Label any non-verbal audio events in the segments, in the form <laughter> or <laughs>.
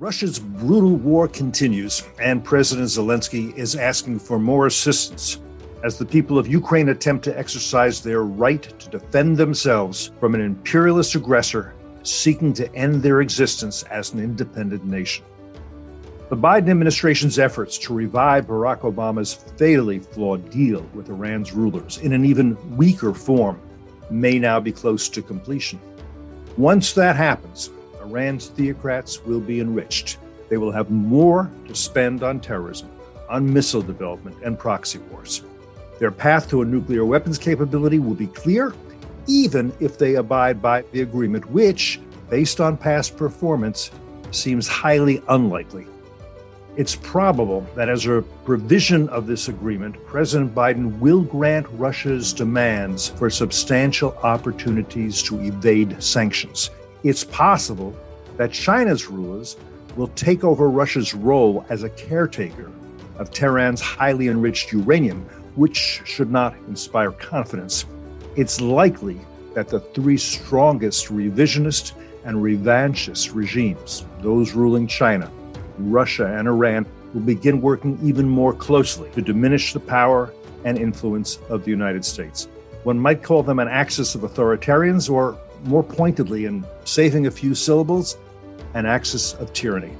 Russia's brutal war continues, and President Zelensky is asking for more assistance as the people of Ukraine attempt to exercise their right to defend themselves from an imperialist aggressor seeking to end their existence as an independent nation. The Biden administration's efforts to revive Barack Obama's fatally flawed deal with Iran's rulers in an even weaker form may now be close to completion. Once that happens, Iran's theocrats will be enriched. They will have more to spend on terrorism, on missile development, and proxy wars. Their path to a nuclear weapons capability will be clear, even if they abide by the agreement, which, based on past performance, seems highly unlikely. It's probable that as a provision of this agreement, President Biden will grant Russia's demands for substantial opportunities to evade sanctions it's possible that China's rulers will take over Russia's role as a caretaker of Tehran's highly enriched uranium, which should not inspire confidence. It's likely that the three strongest revisionist and revanchist regimes, those ruling China, Russia, and Iran, will begin working even more closely to diminish the power and influence of the United States. One might call them an axis of authoritarians or more pointedly in saving a few syllables, an axis of tyranny.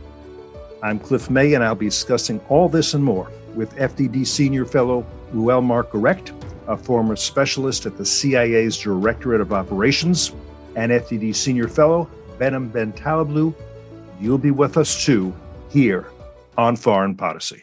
I'm Cliff May, and I'll be discussing all this and more with FDD Senior Fellow Reuel Marc Gerecht, a former specialist at the CIA's Directorate of Operations, and FDD Senior Fellow Behnam Ben Taleblu. You'll be with us too here on Foreign Podicy.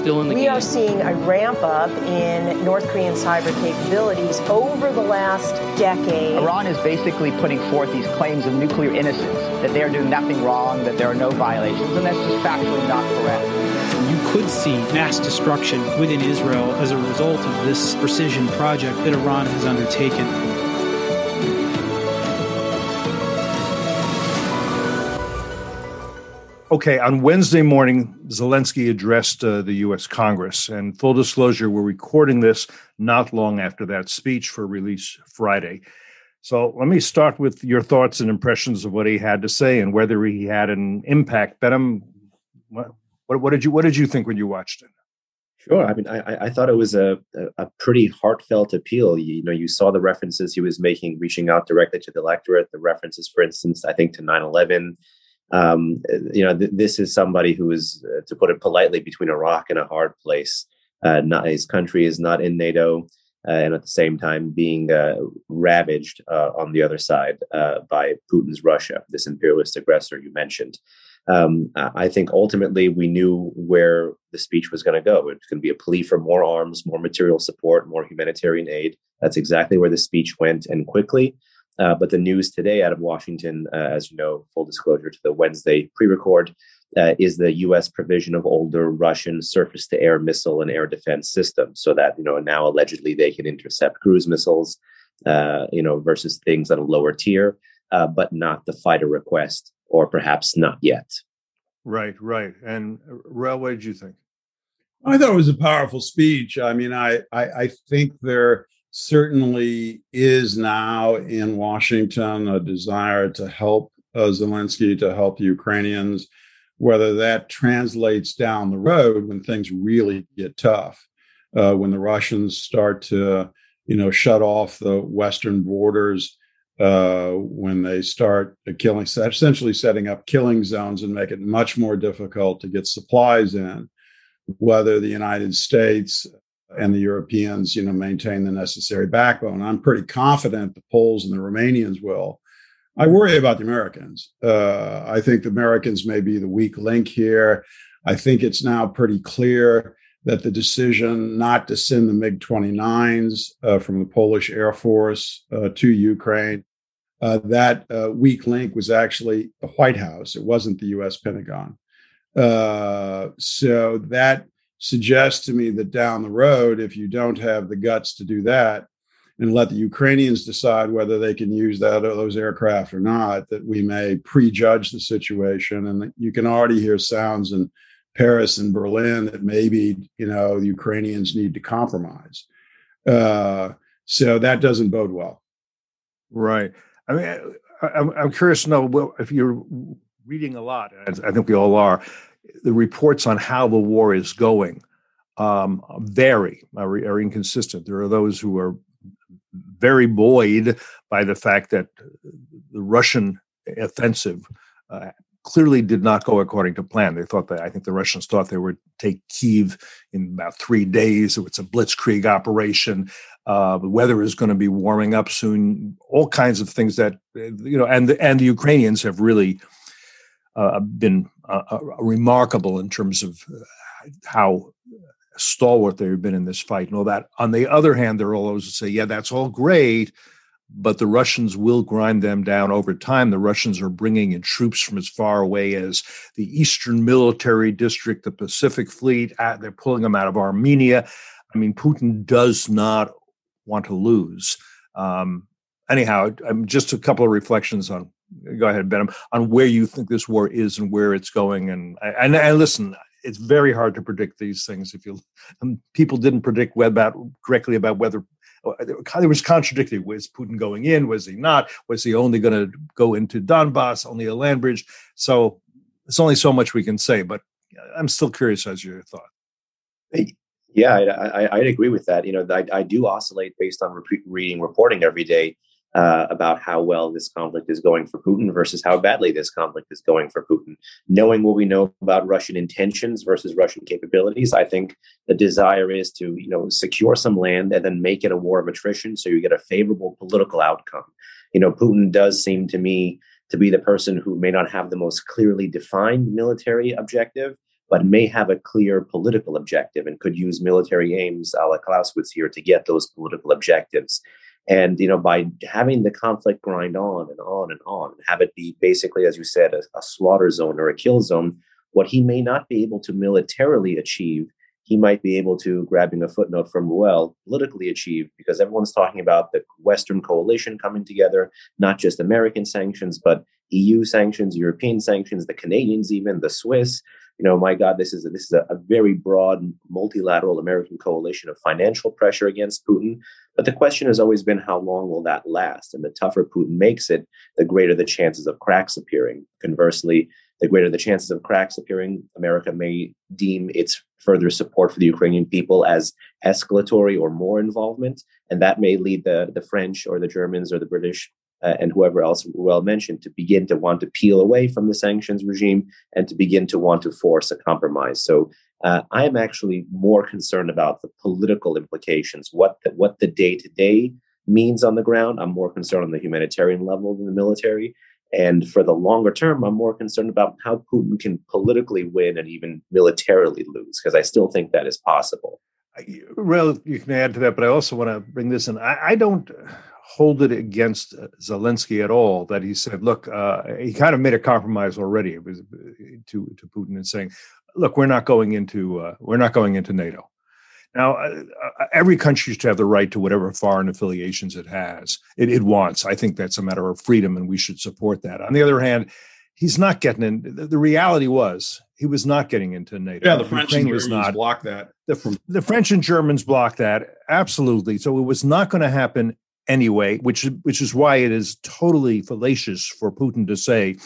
still in the we game. are seeing a ramp up in North Korean cyber capabilities over the last decade. Iran is basically putting forth these claims of nuclear innocence, that they are doing nothing wrong, that there are no violations, and that's just factually not correct. You could see mass destruction within Israel as a result of this precision project that Iran has undertaken. Okay, on Wednesday morning, Zelensky addressed uh, the U.S. Congress. And full disclosure, we're recording this not long after that speech for release Friday. So let me start with your thoughts and impressions of what he had to say and whether he had an impact. Behnam, what, what did you what did you think when you watched it? Sure. I mean, I, I thought it was a, a pretty heartfelt appeal. You, you, know, you saw the references he was making, reaching out directly to the electorate. The references, for instance, I think to 9 11, um, you know, th- this is somebody who is, uh, to put it politely, between a rock and a hard place. Uh, not, his country is not in NATO, uh, and at the same time being uh, ravaged uh, on the other side uh, by Putin's Russia, this imperialist aggressor you mentioned. Um, I think ultimately we knew where the speech was going to go. It's going to be a plea for more arms, more material support, more humanitarian aid. That's exactly where the speech went, and quickly. Uh, but the news today out of Washington, uh, as you know, full disclosure to the Wednesday pre record, uh, is the U.S. provision of older Russian surface to air missile and air defense systems so that, you know, now allegedly they can intercept cruise missiles, uh, you know, versus things at a lower tier, uh, but not the fighter request or perhaps not yet. Right, right. And Reuel, what did you think? I thought it was a powerful speech. I mean, I, I, I think there certainly is now in Washington a desire to help uh, Zelensky, to help the Ukrainians. Whether that translates down the road when things really get tough, uh, when the Russians start to, you know, shut off the western borders, uh, when they start killing, essentially setting up killing zones and make it much more difficult to get supplies in. Whether the United States and the Europeans, you know, maintain the necessary backbone. I'm pretty confident the Poles and the Romanians will. I worry about the Americans. Uh, I think the Americans may be the weak link here. I think it's now pretty clear that the decision not to send the MiG 29s uh, from the Polish Air Force uh, to Ukraine, uh, that uh, weak link was actually the White House. It wasn't the US Pentagon. Uh, so that suggests to me that down the road, if you don't have the guts to do that, and let the Ukrainians decide whether they can use that those aircraft or not, that we may prejudge the situation. And you can already hear sounds in Paris and Berlin that maybe you know the Ukrainians need to compromise. Uh, so that doesn't bode well. Right. I mean, I, am curious to know if you're reading a lot. I think we all are. The reports on how the war is going um, vary, are, are inconsistent. There are those who are very buoyed by the fact that the Russian offensive uh, clearly did not go according to plan. They thought that I think the Russians thought they would take Kiev in about three days. It's a blitzkrieg operation. Uh, the weather is going to be warming up soon. All kinds of things that you know, and the, and the Ukrainians have really uh, been uh, uh remarkable in terms of uh, how stalwart they've been in this fight and all that. On the other hand, there are all those who say, yeah, that's all great, but the Russians will grind them down over time. The Russians are bringing in troops from as far away as the Eastern Military District, the Pacific Fleet. Uh, they're pulling them out of Armenia. I mean, Putin does not want to lose. Um, anyhow, just a couple of reflections on. Go ahead, Behnam, on where you think this war is and where it's going. And and, and listen, it's very hard to predict these things. If you um, people didn't predict about correctly about whether uh, there was contradictory. Was Putin going in? Was he not? Was he only going to go into Donbass? Only a land bridge? So it's only so much we can say. But I'm still curious as your thought. Yeah, I, I, would agree with that. You know, I, I do oscillate based on re- reading reporting every day uh, about how well this conflict is going for Putin versus how badly this conflict is going for Putin. Knowing what we know about Russian intentions versus Russian capabilities, I think the desire is to you know secure some land and then make it a war of attrition, so you get a favorable political outcome. You know, Putin does seem to me to be the person who may not have the most clearly defined military objective, but may have a clear political objective and could use military aims, a la Clausewitz here, to get those political objectives. And you know, by having the conflict grind on and on and on, and have it be basically, as you said, a, a slaughter zone or a kill zone, what he may not be able to militarily achieve, he might be able to, grabbing a footnote from Reuel, politically achieve, because everyone's talking about the Western coalition coming together, not just American sanctions, but EU sanctions, European sanctions, the Canadians, even the Swiss you know, my God, this is a, this is a, a, very broad multilateral American coalition of financial pressure against Putin. But the question has always been, how long will that last? And the tougher Putin makes it, the greater the chances of cracks appearing. Conversely, the greater the chances of cracks appearing, America may deem its further support for the Ukrainian people as escalatory or more involvement, and that may lead the the French or the Germans or the British uh, and whoever else well mentioned to begin to want to peel away from the sanctions regime and to begin to want to force a compromise. So uh, I am actually more concerned about the political implications, what the, what the day to day means on the ground. I'm more concerned on the humanitarian level than the military. And for the longer term, I'm more concerned about how Putin can politically win and even militarily lose, because I still think that is possible. Well, you can add to that, but I also want to bring this in. I, I don't hold it against uh, Zelensky at all that he said, look, uh, he kind of made a compromise already it was, uh, to to Putin and saying, look, we're not going into uh, we're not going into NATO. Now, uh, uh, every country should have the right to whatever foreign affiliations it has, it, it wants. I think that's a matter of freedom, and we should support that. On the other hand, he's not getting in. The, the reality was he was not getting into NATO. Yeah, the French Ukraine and Germans was not. blocked that. The, the French and Germans blocked that absolutely. So it was not going to happen anyway, which which is why it is totally fallacious for Putin to say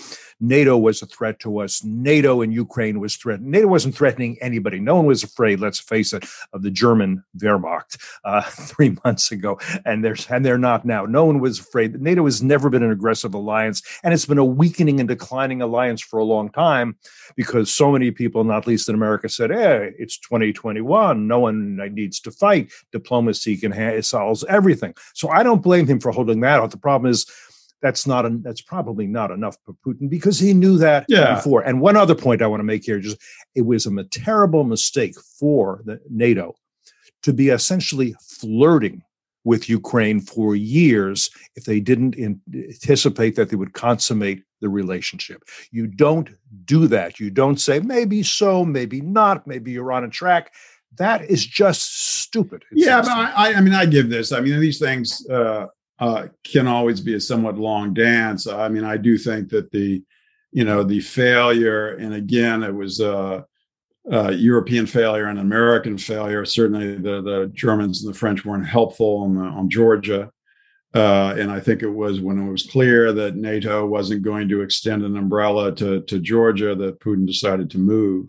NATO was a threat to us. NATO and Ukraine was threatened. NATO wasn't threatening anybody. No one was afraid. Let's face it, of the German Wehrmacht uh, <laughs> three months ago, and there's and they're not now. No one was afraid. NATO has never been an aggressive alliance, and it's been a weakening and declining alliance for a long time because so many people, not least in America, said, "Hey, it's 2021. No one needs to fight. Diplomacy can ha- solves everything." So I don't blame him for holding that out. The problem is that's not an, that's probably not enough for Putin because he knew that yeah. before. And one other point I want to make here, just it was a terrible mistake for the NATO to be essentially flirting with Ukraine for years if they didn't anticipate that they would consummate the relationship. You don't do that. You don't say, maybe so, maybe not, maybe you're on a track. That is just stupid. Yeah, but I, I mean, I give this. I mean, these things uh, uh, can always be a somewhat long dance. I mean, I do think that the, you know, the failure, and again, it was a, a European failure and American failure. Certainly, the the Germans and the French weren't helpful on the, on Georgia. Uh, and I think it was when it was clear that NATO wasn't going to extend an umbrella to, to Georgia that Putin decided to move.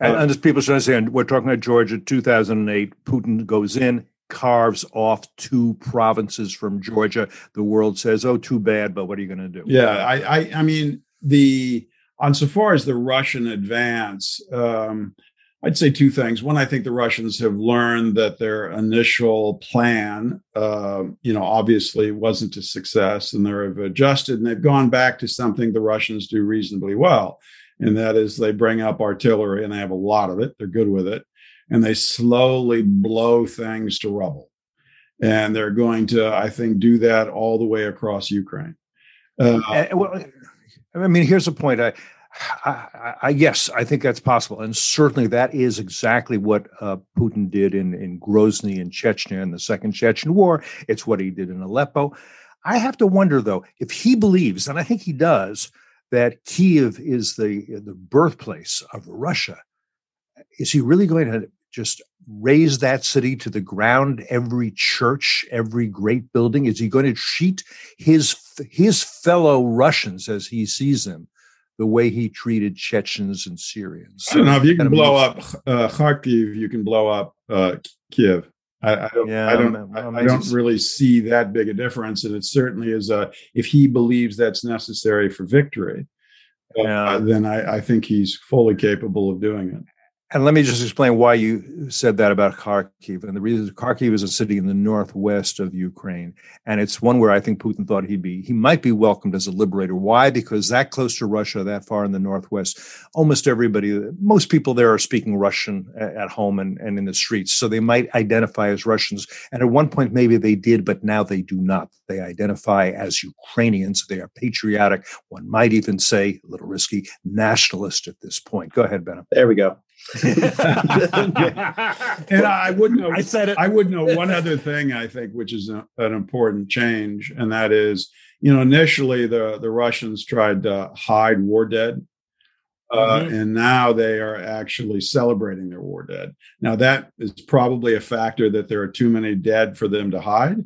And, uh, and as people should understand, we're talking about Georgia 2008. Putin goes in, carves off two provinces from Georgia. The world says, "Oh, too bad," but what are you going to do? Yeah, I, I, I mean, the on so far as the Russian advance, um, I'd say two things. One, I think the Russians have learned that their initial plan, uh, you know, obviously wasn't a success, and they've adjusted and they've gone back to something the Russians do reasonably well, and that is they bring up artillery and they have a lot of it. They're good with it, and they slowly blow things to rubble, and they're going to, I think, do that all the way across Ukraine. Uh, well, I mean, here's the point. I, I, I, yes, I think that's possible, and certainly that is exactly what uh, Putin did in in Grozny and Chechnya in the Second Chechen War. It's what he did in Aleppo. I have to wonder, though, if he believes, and I think he does, that Kiev is the the birthplace of Russia. Is he really going to just raze that city to the ground? Every church, every great building. Is he going to treat his his fellow Russians as he sees them? the way he treated Chechens and Syrians. I don't know if you can blow up uh, Kharkiv, you can blow up uh, Kiev. I, I, don't, yeah, I don't, I, I don't really see that big a difference, and it certainly is. A, if he believes that's necessary for victory, uh, then I, I think he's fully capable of doing it. And let me just explain why you said that about Kharkiv. And the reason Kharkiv is a city in the northwest of Ukraine. And it's one where I think Putin thought he'd be, he might be welcomed as a liberator. Why? Because that close to Russia, that far in the northwest, almost everybody, most people there are speaking Russian at home and, and in the streets. So they might identify as Russians. And at one point, maybe they did, but now they do not. They identify as Ukrainians. They are patriotic. One might even say, a little risky, nationalist at this point. Go ahead, Ben. There we go. And I would <laughs> know. I said it. I would know one other thing. I think, which is a, an important change, and that is, you know, initially the the Russians tried to hide war dead, uh, mm-hmm. and now they are actually celebrating their war dead. Now that is probably a factor that there are too many dead for them to hide.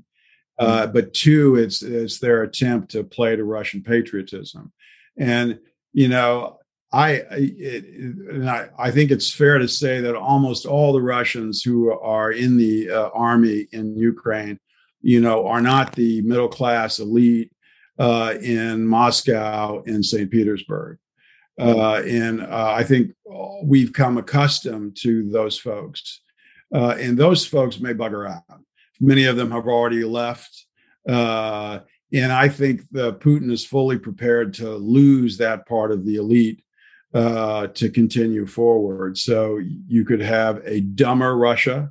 Uh, mm-hmm. but two, it's it's their attempt to play to Russian patriotism, and you know I, it, I, I think it's fair to say that almost all the Russians who are in the uh, army in Ukraine, you know, are not the middle class elite uh, in Moscow and St. Petersburg. Uh, and uh, I think we've come accustomed to those folks, uh, and those folks may bugger out. Many of them have already left. Uh, and I think the Putin is fully prepared to lose that part of the elite uh, to continue forward. So you could have a dumber Russia,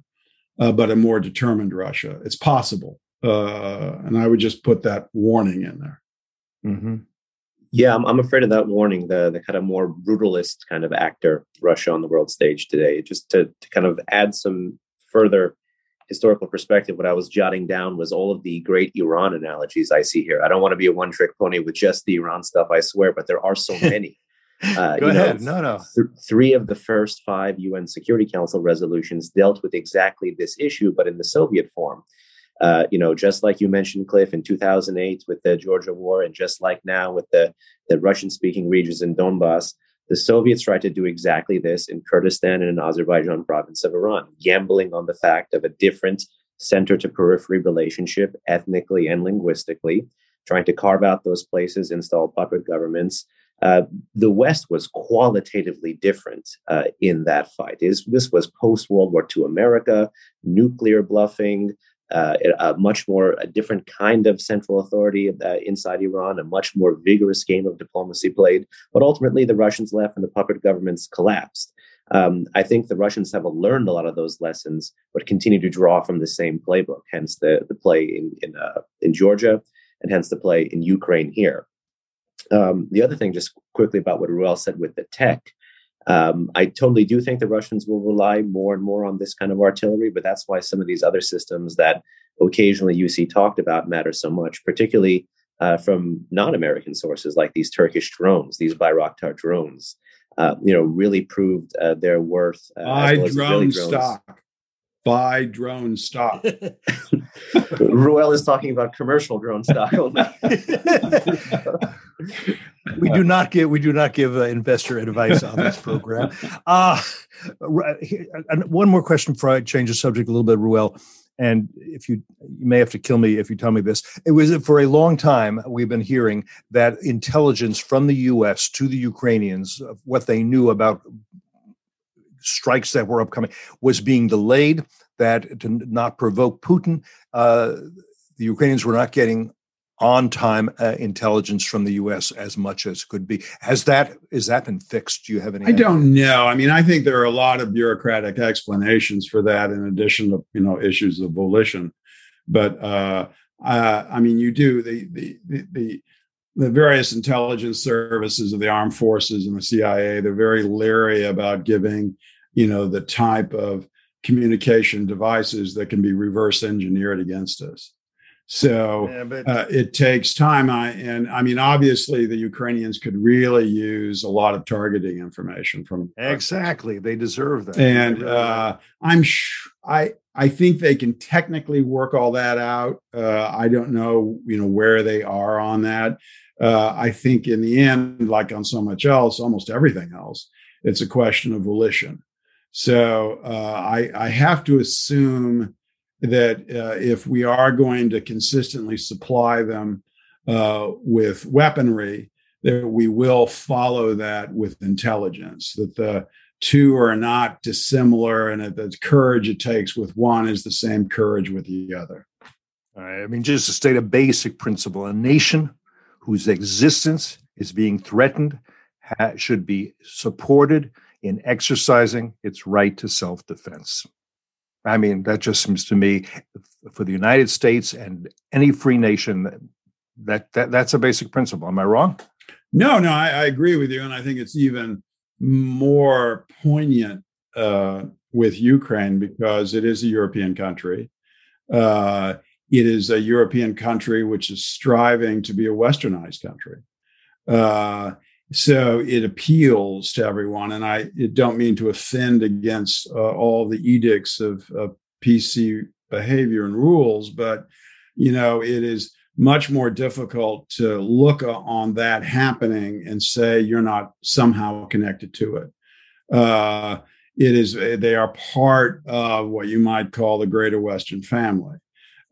uh, but a more determined Russia. It's possible. Uh, and I would just put that warning in there. Mm-hmm. Yeah, I'm, I'm afraid of that warning. The the kind of more brutalist kind of actor Russia on the world stage today. Just to to kind of add some further historical perspective, what I was jotting down was all of the great Iran analogies I see here. I don't want to be a one trick pony with just the Iran stuff, I swear, but there are so <laughs> many. Uh, Go ahead. Know, no, no. Th- three of the first five UN Security Council resolutions dealt with exactly this issue, but in the Soviet form. Uh, you know, just like you mentioned, Cliff, in 2008 with the Georgia War, and just like now with the, the Russian speaking regions in Donbass, the Soviets tried to do exactly this in Kurdistan and in Azerbaijan province of Iran, gambling on the fact of a different center to periphery relationship ethnically and linguistically, trying to carve out those places, install puppet governments, uh, the West was qualitatively different uh, in that fight. Is this was post World War II America, nuclear bluffing, uh, a much more a different kind of central authority uh, inside Iran, a much more vigorous game of diplomacy played. But ultimately, the Russians left and the puppet governments collapsed. Um, I think the Russians have learned a lot of those lessons, but continue to draw from the same playbook. Hence the the play in in, uh, in Georgia, and hence the play in Ukraine here. Um, the other thing, just quickly about what Reuel said with the tech, um, I totally do think the Russians will rely more and more on this kind of artillery, but that's why some of these other systems that occasionally you see talked about matter so much, particularly uh, from non-American sources like these Turkish drones, these Bayraktar drones. Uh, you know, really proved uh, their worth. Uh, Buy well drone stock. Buy drone stock. <laughs> <laughs> Reuel is talking about commercial drone stock only. <laughs> we do not give we do not give uh, investor advice on this program. <laughs> Uh, one more question before I change the subject a little bit, Reuel and if you you may have to kill me if you tell me this it was for a long time we've been hearing that intelligence from the US to the Ukrainians of what they knew about strikes that were upcoming was being delayed that to not provoke Putin uh, the Ukrainians were not getting on time uh, intelligence from the U.S. as much as could be. Has that is that been fixed? Do you have any? I idea? don't know. I mean, I think there are a lot of bureaucratic explanations for that, in addition to you know issues of volition. But uh, uh, I mean, you do the, the the the the various intelligence services of the armed forces and the CIA. They're very leery about giving you know the type of communication devices that can be reverse engineered against us. So yeah, but- uh, it takes time. I, and I mean, obviously, the Ukrainians could really use a lot of targeting information from. Exactly, they deserve that. And uh, I'm sh- I I think they can technically work all that out. Uh, I don't know, you know, where they are on that. Uh, I think in the end, like on so much else, almost everything else, it's a question of volition. So uh, I I have to assume that uh, if we are going to consistently supply them uh, with weaponry, that we will follow that with intelligence, that the two are not dissimilar and that the courage it takes with one is the same courage with the other. I mean, just to state a basic principle a nation whose existence is being threatened ha- should be supported in exercising its right to self defense. I mean, that just seems to me for the United States and any free nation that, that that's a basic principle. Am I wrong? No, no, I, I agree with you, and I think it's even more poignant uh, with Ukraine because it is a European country. Uh, it is a European country which is striving to be a westernized country. Uh, so it appeals to everyone and i don't mean to offend against uh, all the edicts of, of pc behavior and rules but you know it is much more difficult to look on that happening and say you're not somehow connected to it. Uh, it is they are part of what you might call the greater western family.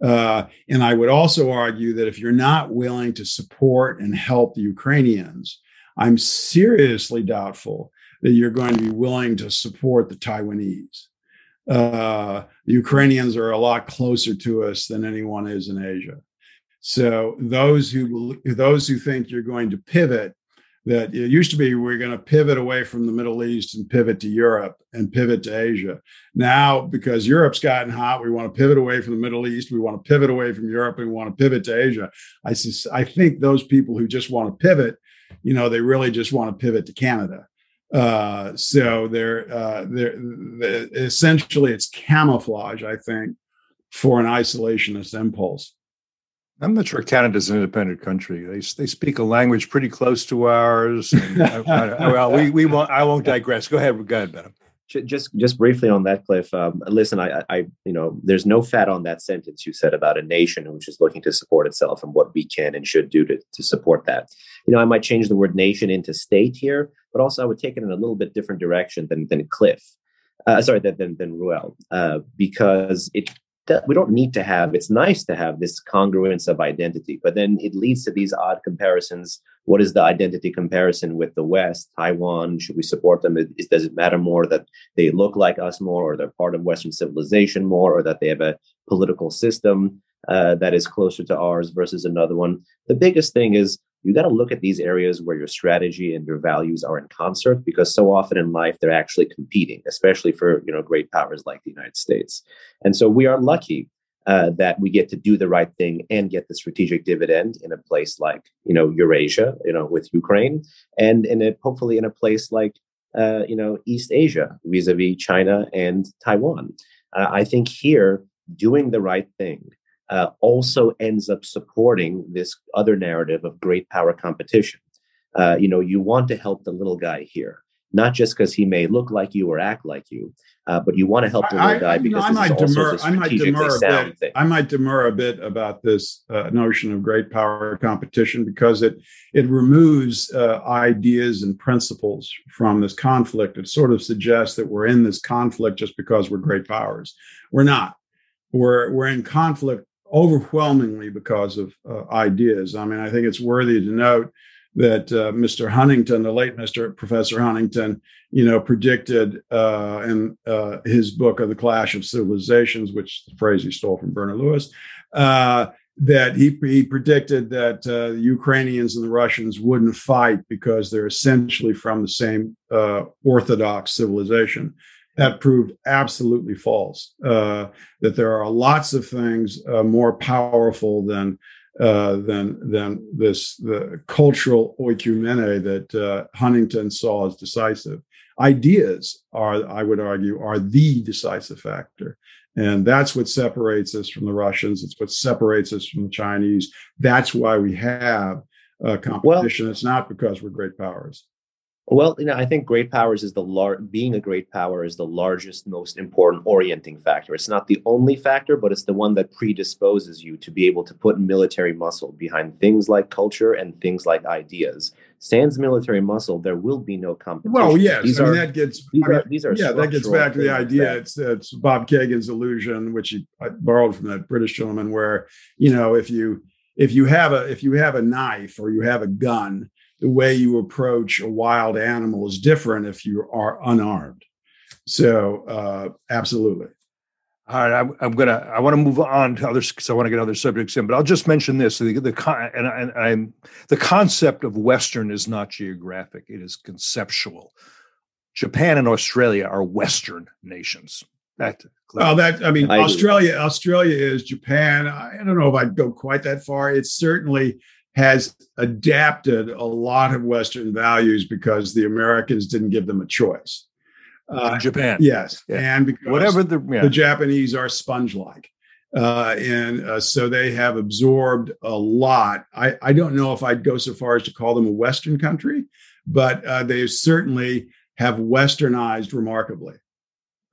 Uh, and i would also argue that if you're not willing to support and help the ukrainians I'm seriously doubtful that you're going to be willing to support the Taiwanese. Uh, the Ukrainians are a lot closer to us than anyone is in Asia. So those who those who think you're going to pivot, that it used to be we're going to pivot away from the Middle East and pivot to Europe and pivot to Asia. Now, because Europe's gotten hot, we want to pivot away from the Middle East. We want to pivot away from Europe. And we want to pivot to Asia. I, I think those people who just want to pivot you know they really just want to pivot to Canada. Uh, so they're, uh, they're, they're essentially it's camouflage, I think, for an isolationist impulse. I'm not sure Canada's an independent country. They they speak a language pretty close to ours. And, I, I, well, we we won't. I won't <laughs> digress. Go ahead. Go ahead, Ben just just briefly on that cliff um, listen I, I you know there's no fat on that sentence you said about a nation which is looking to support itself and what we can and should do to, to support that. You know i might change the word nation into state here but also i would take it in a little bit different direction than than cliff uh, sorry than than, than reuel uh, because it we don't need to have it's nice to have this congruence of identity but then it leads to these odd comparisons. What is the identity comparison with the west? Taiwan should we support them? Does it matter more that they look like us more or they're part of western civilization more or that they have a political system uh, that is closer to ours versus another one? The biggest thing is you got to look at these areas where your strategy and your values are in concert because so often in life they're actually competing especially for you know great powers like the united states and so we are lucky uh, that we get to do the right thing and get the strategic dividend in a place like you know Eurasia, you know, with Ukraine, and in a hopefully in a place like uh, you know East Asia vis-a-vis China and Taiwan. Uh, I think here doing the right thing uh, also ends up supporting this other narrative of great power competition. Uh, you know, you want to help the little guy here not just because he may look like you or act like you, uh, but you want to help the little guy because I, I might demur, I might demur a bit. Thing. I might demur a bit about this uh, notion of great power competition because it it removes uh, ideas and principles from this conflict. It sort of suggests that we're in this conflict just because we're great powers. We're not. We're we're in conflict overwhelmingly because of uh, ideas. I mean, I think it's worthy to note that uh, Mr. Huntington, the late Mr. Professor Huntington, you know, predicted uh, in uh, his book of the Clash of Civilizations, which is the phrase he stole from Bernard Lewis, uh, that he, he predicted that uh, the Ukrainians and the Russians wouldn't fight because they're essentially from the same uh, Orthodox civilization. That proved absolutely false. that there are lots of things more powerful than uh, than than this the cultural oikumene that uh, Huntington saw as decisive. Ideas are, I would argue, are the decisive factor, and that's what separates us from the Russians. It's what separates us from the Chinese. That's why we have uh, competition. Well, it's not because we're great powers. Well, you know, I think great powers is the lar- being a great power is the largest, most important orienting factor. It's not the only factor, but it's the one that predisposes you to be able to put military muscle behind things like culture and things like ideas. Sans military muscle, there will be no competition. Well, yes, these I mean, that gets these, I mean, are, these are yeah, that gets back to the idea. That, it's it's Bob Kagan's illusion, which he borrowed from that British gentleman, where you know if you if you have a if you have a knife or you have a gun the way you approach a wild animal is different if you are unarmed. So, uh, absolutely. All right, I'm, I'm, gonna. I want to move on to others because I want to get other subjects in. But I'll just mention this: the, the and, and I'm the concept of Western is not geographic; it is conceptual. Japan and Australia are Western nations. That well, that I mean, I Australia. Australia is Japan. I don't know if I'd go quite that far. It's certainly has adapted a lot of Western values because the Americans didn't give them a choice. Uh, Japan, yes, yeah. and because whatever the yeah. the Japanese are sponge-like, uh, and uh, so they have absorbed a lot. I, I don't know if I'd go so far as to call them a Western country, but uh, they certainly have Westernized remarkably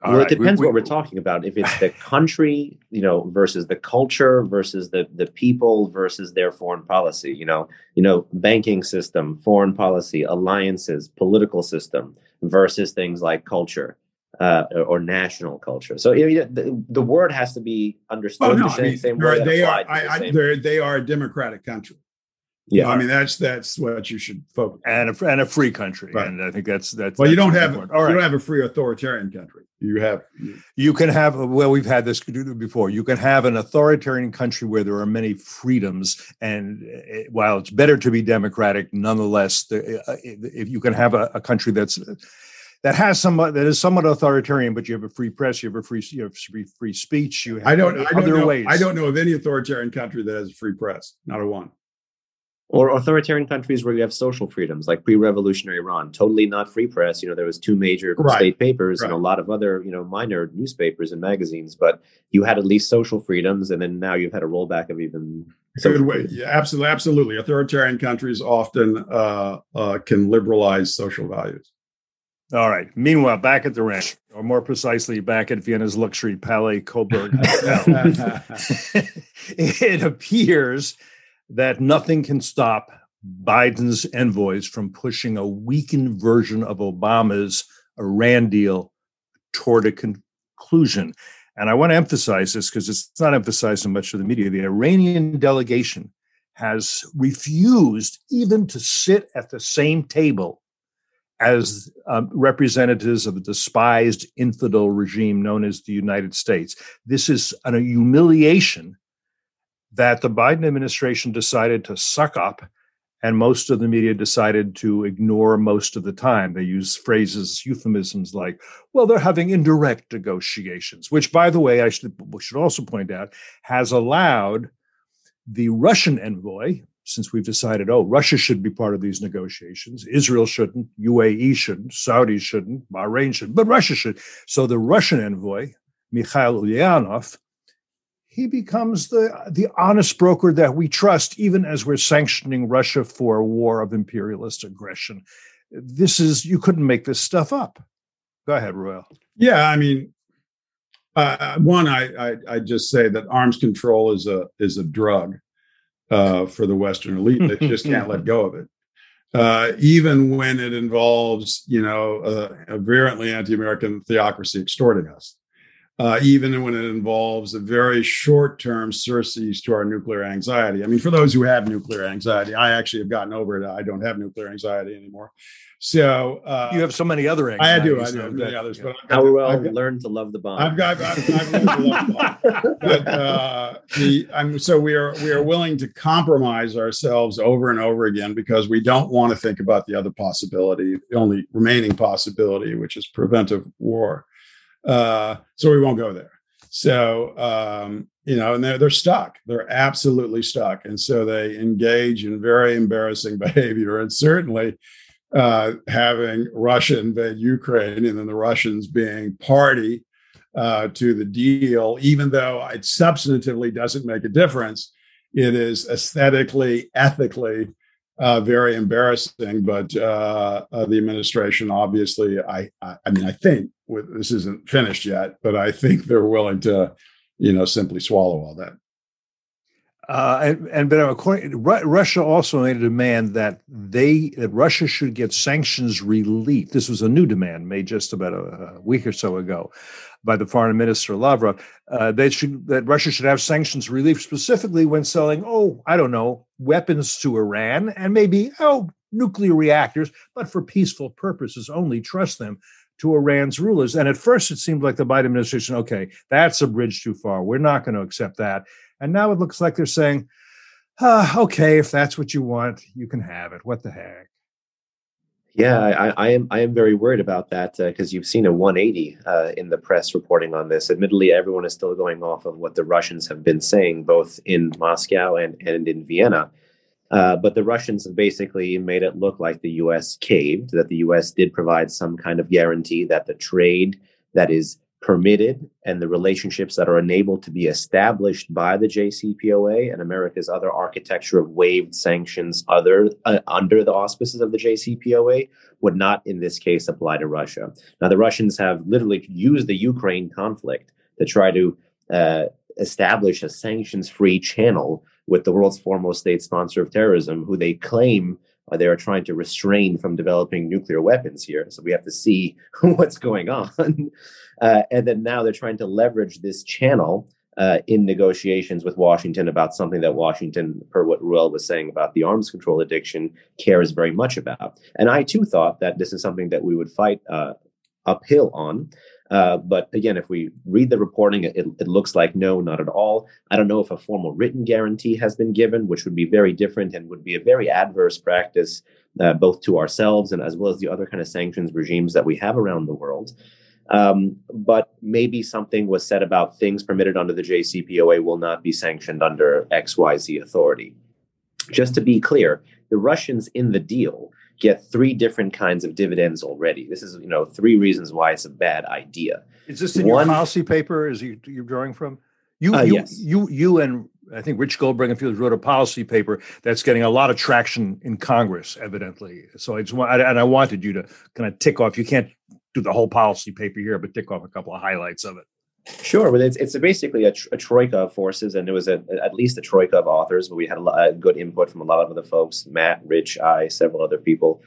well, right. it depends we, we, what we're talking about. If it's the country, you know, versus the culture versus the the people versus their foreign policy, you know, you know, banking system, foreign policy, alliances, political system versus things like culture uh, or, or, national culture. So you know, the, the word has to be understood oh, no, the I mean, same way. They are, I, I, they are a democratic country. Yeah, I mean that's that's what you should focus and a, and a free country, right. and I think that's that's. Well, that's you don't have All right. you don't have a free authoritarian country. You have you can have well we've had this before. You can have an authoritarian country where there are many freedoms, and eh, while it's better to be democratic, nonetheless, the, uh, if you can have a, a country that's that has some that is somewhat authoritarian, but you have a free press, you have a free you have free, free speech. You have I don't, I don't know, ways. I don't know of any authoritarian country that has a free press. Not a one or authoritarian countries where you have social freedoms like pre-revolutionary iran totally not free press you know there was two major right. state papers right. and a lot of other you know minor newspapers and magazines but you had at least social freedoms and then now you've had a rollback of even good way yeah, absolutely absolutely authoritarian countries often uh, uh, can liberalize social values all right. Meanwhile, back at the ranch, or more precisely, back at Vienna's luxury Palais Coburg <laughs> <laughs> it appears that nothing can stop Biden's envoys from pushing a weakened version of Obama's Iran deal toward a conclusion. And I want to emphasize this because it's not emphasized in much of the media. The Iranian delegation has refused even to sit at the same table as um, representatives of the despised infidel regime known as the United States. This is an, a humiliation that the Biden administration decided to suck up and most of the media decided to ignore most of the time. They use phrases, euphemisms like, well, they're having indirect negotiations, which, by the way, I should, should also point out, has allowed the Russian envoy, since we've decided, oh, Russia should be part of these negotiations, Israel shouldn't, UAE shouldn't, Saudi shouldn't, Bahrain shouldn't, but Russia should. So the Russian envoy, Mikhail Ulyanov, he becomes the the honest broker that we trust, even as we're sanctioning Russia for a war of imperialist aggression. This is you couldn't make this stuff up. Go ahead, Reuel. Yeah, I mean, uh, one, I, I I just say that arms control is a is a drug uh, for the Western elite. They <laughs> just can't let go of it. Uh, even when it involves, you know, a, a virulently anti-American theocracy extorting us uh, even when it involves a very short term surcease to our nuclear anxiety. I mean, for those who have nuclear anxiety, I actually have gotten over it. I don't have nuclear anxiety anymore. So uh, you have so many other I do. I do have many others, but I've got, how well I've got, learned to love the bomb. I've got. I've, I've learned to love the bomb. But uh, the I'm so we are we are willing to compromise ourselves over and over again because we don't want to think about the other possibility, the only remaining possibility, which is preventive war. Uh, so we won't go there. So um, you know, and they're they're stuck. They're absolutely stuck, and so they engage in very embarrassing <laughs> behavior. And certainly, uh, having Russia invade Ukraine and then the Russians being party uh, to the deal, even though it substantively doesn't make a difference, it is aesthetically, ethically uh, very embarrassing. But uh, uh, the administration, obviously, I, I, I mean, I think with, this isn't finished yet, but I think they're willing to, you know, simply swallow all that. Uh, and, and but according, Russia also made a demand that they that Russia should get sanctions relief. This was a new demand made just about a, a week or so ago by the foreign minister Lavrov. Uh, should that Russia should have sanctions relief specifically when selling, oh, I don't know, weapons to Iran and maybe oh nuclear reactors, but for peaceful purposes only. Trust them to Iran's rulers. And at first, it seemed like the Biden administration, okay, that's a bridge too far. We're not going to accept that. And now it looks like they're saying, ah, okay, if that's what you want, you can have it. What the heck? Yeah, I, I am. I am very worried about that because uh, you've seen a 180 uh, in the press reporting on this. Admittedly, everyone is still going off of what the Russians have been saying, both in Moscow and and in Vienna. Uh, but the Russians have basically made it look like the U.S. caved. That the U.S. did provide some kind of guarantee that the trade that is permitted and the relationships that are enabled to be established by the JCPOA and America's other architecture of waived sanctions other uh, under the auspices of the JCPOA would not in this case apply to Russia. Now the Russians have literally used the Ukraine conflict to try to uh, establish a sanctions-free channel with the world's foremost state sponsor of terrorism who they claim uh, they are trying to restrain from developing nuclear weapons here. So we have to see <laughs> what's going on. uh, and then now they're trying to leverage this channel uh, in negotiations with Washington about something that Washington, per what Reuel was saying about the arms control addiction, cares very much about. And I too thought that this is something that we would fight uh, uphill on. Uh, but again, if we read the reporting, it, it, looks like no, not at all. I don't know if a formal written guarantee has been given, which would be very different and would be a very adverse practice, uh, both to ourselves and as well as the other kind of sanctions regimes that we have around the world. Um, but maybe something was said about things permitted under the JCPOA will not be sanctioned under XYZ authority. Just to be clear, the Russians in the deal get three different kinds of dividends already. This is, you know, three reasons why it's a bad idea. Is this in One, your policy paper? Is you you're drawing from? You, uh, you, yes. you, you, and I think Rich Goldberg and Fields wrote a policy paper that's getting a lot of traction in Congress, evidently. So I just want, and I wanted you to kind of tick off. You can't do the whole policy paper here, but tick off a couple of highlights of it. Sure, but it's it's basically a, tr- a troika of forces, and it was a, at least a troika of authors. But we had a, lot, a good input from a lot of other folks: Matt, Rich, I, several other people.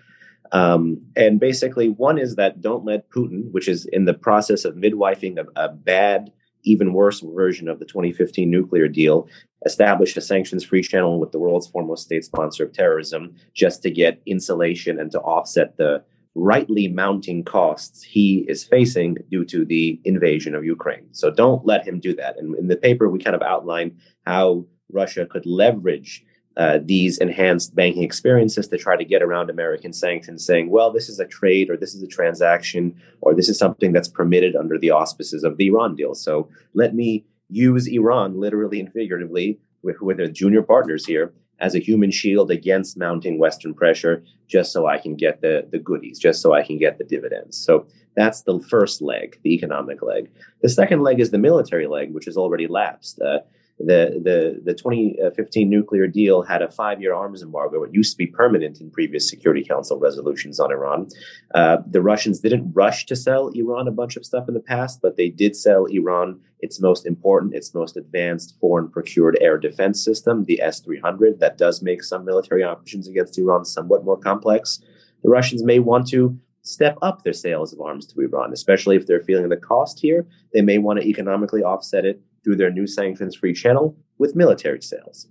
Um, and basically, one is that don't let Putin, which is in the process of midwifing a, a bad, even worse version of the 2015 nuclear deal, establish a sanctions-free channel with the world's foremost state sponsor of terrorism, just to get insulation and to offset the rightly mounting costs he is facing due to the invasion of Ukraine. So don't let him do that. And in the paper, we kind of outline how Russia could leverage uh, these enhanced banking experiences to try to get around American sanctions, saying, well, this is a trade or this is a transaction or this is something that's permitted under the auspices of the Iran deal. So let me use Iran literally and figuratively with, with their junior partners here as a human shield against mounting Western pressure, just so I can get the, the goodies, just so I can get the dividends. So that's the first leg, the economic leg. The second leg is the military leg, which has already lapsed. Uh, the, the, the 2015 nuclear deal had a five year arms embargo. It used to be permanent in previous Security Council resolutions on Iran. Uh, the Russians didn't rush to sell Iran a bunch of stuff in the past, but they did sell Iran its most important, its most advanced foreign procured air defense system, the S 300, that does make some military operations against Iran somewhat more complex. The Russians may want to step up their sales of arms to Iran, especially if they're feeling the cost here. They may want to economically offset it through their new sanctions free channel with military sales.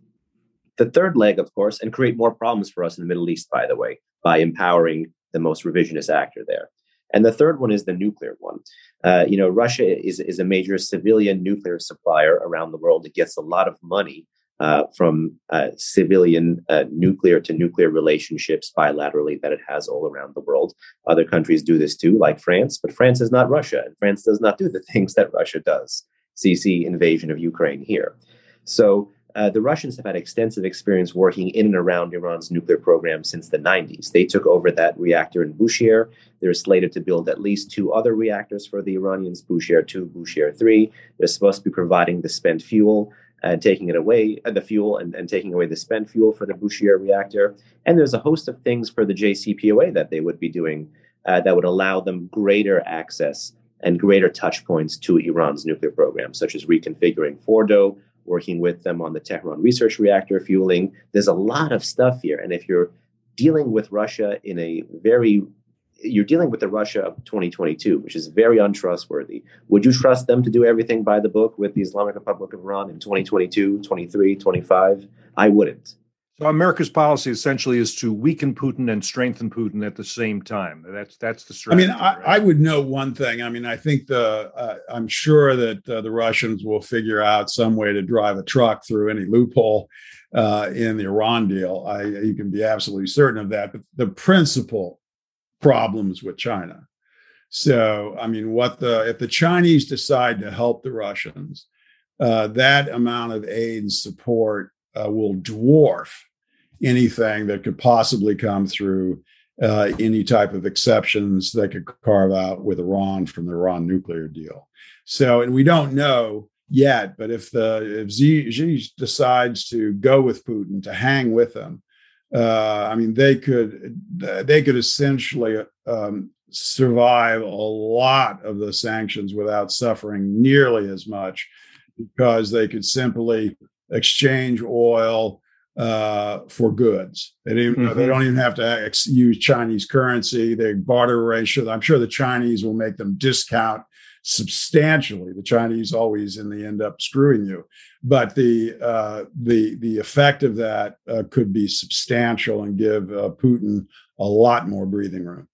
The third leg, of course, and create more problems for us in the Middle East, by the way, by empowering the most revisionist actor there. And the third one is the nuclear one. Uh, you know, Russia is, is a major civilian nuclear supplier around the world. It gets a lot of money uh, from uh, civilian uh, nuclear to nuclear relationships bilaterally that it has all around the world. Other countries do this too, like France, but France is not Russia, and France does not do the <laughs> things that Russia does. CC invasion of Ukraine here. So uh, the Russians have had extensive experience working in and around Iran's nuclear program since the 90s. They took over that reactor in Bushehr. They're slated to build at least two other reactors for the Iranians, Bushehr 2, Bushehr 3. They're supposed to be providing the spent fuel and taking it away, uh, the fuel, and, and taking away the spent fuel for the Bushehr reactor. And there's a host of things for the JCPOA that they would be doing uh, that would allow them greater access and greater touch points to Iran's nuclear program, such as reconfiguring Fordo, working with them on the Tehran research reactor fueling. There's a lot of stuff here. And if you're dealing with Russia in a very you're dealing with the Russia of 2022, which is very untrustworthy. Would you trust them to do everything by the book with the Islamic Republic of Iran in 2022, 23, 25? I wouldn't. So America's policy essentially is to weaken Putin and strengthen Putin at the same time. That's that's the strategy. I mean, I, right? I would know one thing. I mean, I think the uh, I'm sure that uh, the Russians will figure out some way to drive a truck through any loophole uh, in the Iran deal. I, you can be absolutely certain of that. But the principal problems with China. So, I mean, what the if the Chinese decide to help the Russians, uh, that amount of aid and support uh, will dwarf anything that could possibly come through uh, any type of exceptions that could carve out with Iran from the Iran nuclear deal. So, and we don't know yet, but if the if Xi, Xi decides to go with Putin to hang with him, uh, I mean, they could they could essentially um, survive a lot of the sanctions without suffering nearly as much because they could simply exchange oil uh, for goods. They, mm-hmm. they don't even have to ex- use Chinese currency. They barter ratio. I'm sure the Chinese will make them discount substantially. The Chinese always in the end up screwing you, but the uh, the the effect of that uh, could be substantial and give uh, Putin a lot more breathing room.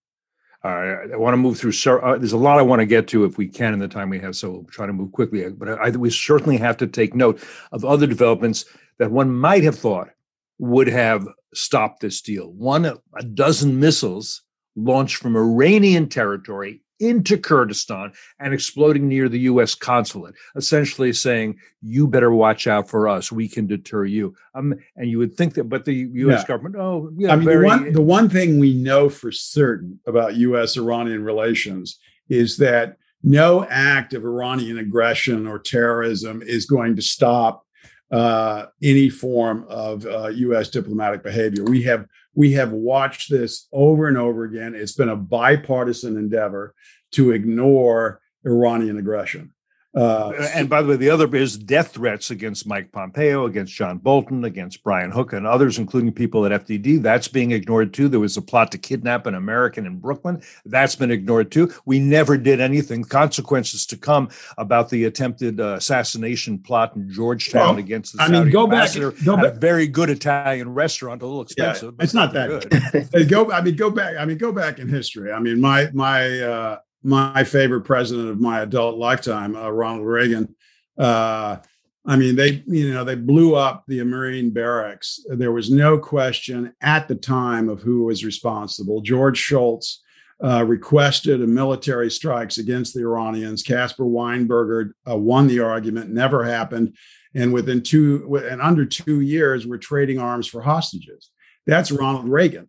I want to move through. Uh, there's a lot I want to get to if we can in the time we have, so we'll try to move quickly. But I, we certainly have to take note of other developments that one might have thought would have stopped this deal. One, a dozen missiles launched from Iranian territory into Kurdistan and exploding near the U.S. consulate, essentially saying, "You better watch out for us. We can deter you." Um, and you would think that, but the U.S. Yeah. government, oh, yeah. I mean, very, the, one, the one thing we know for certain about U.S.-Iranian relations is that no act of Iranian aggression or terrorism is going to stop uh, any form of uh, U.S. diplomatic behavior. We have we have watched this over and over again. It's been a bipartisan endeavor to ignore Iranian aggression. Uh, and by the way, the other is death threats against Mike Pompeo, against John Bolton, against Brian Hook, and others, including people at FDD. That's being ignored too. There was a plot to kidnap an American in Brooklyn. That's been ignored too. We never did anything. Consequences to come about the attempted uh, assassination plot in Georgetown well, against the I Saudi mean, go back, go back. a very good Italian restaurant, a little expensive. Yeah, it's not that good. go. I mean, go back. I mean, go back in history. I mean, my my. Uh, my favorite president of my adult lifetime, uh, Ronald Reagan, uh, I mean, they you know they blew up the Marine barracks. There was no question at the time of who was responsible. George Shultz uh, requested a military strikes against the Iranians. Caspar Weinberger uh, won the argument. Never happened. And within two and under two years, we're trading arms for hostages. That's Ronald Reagan.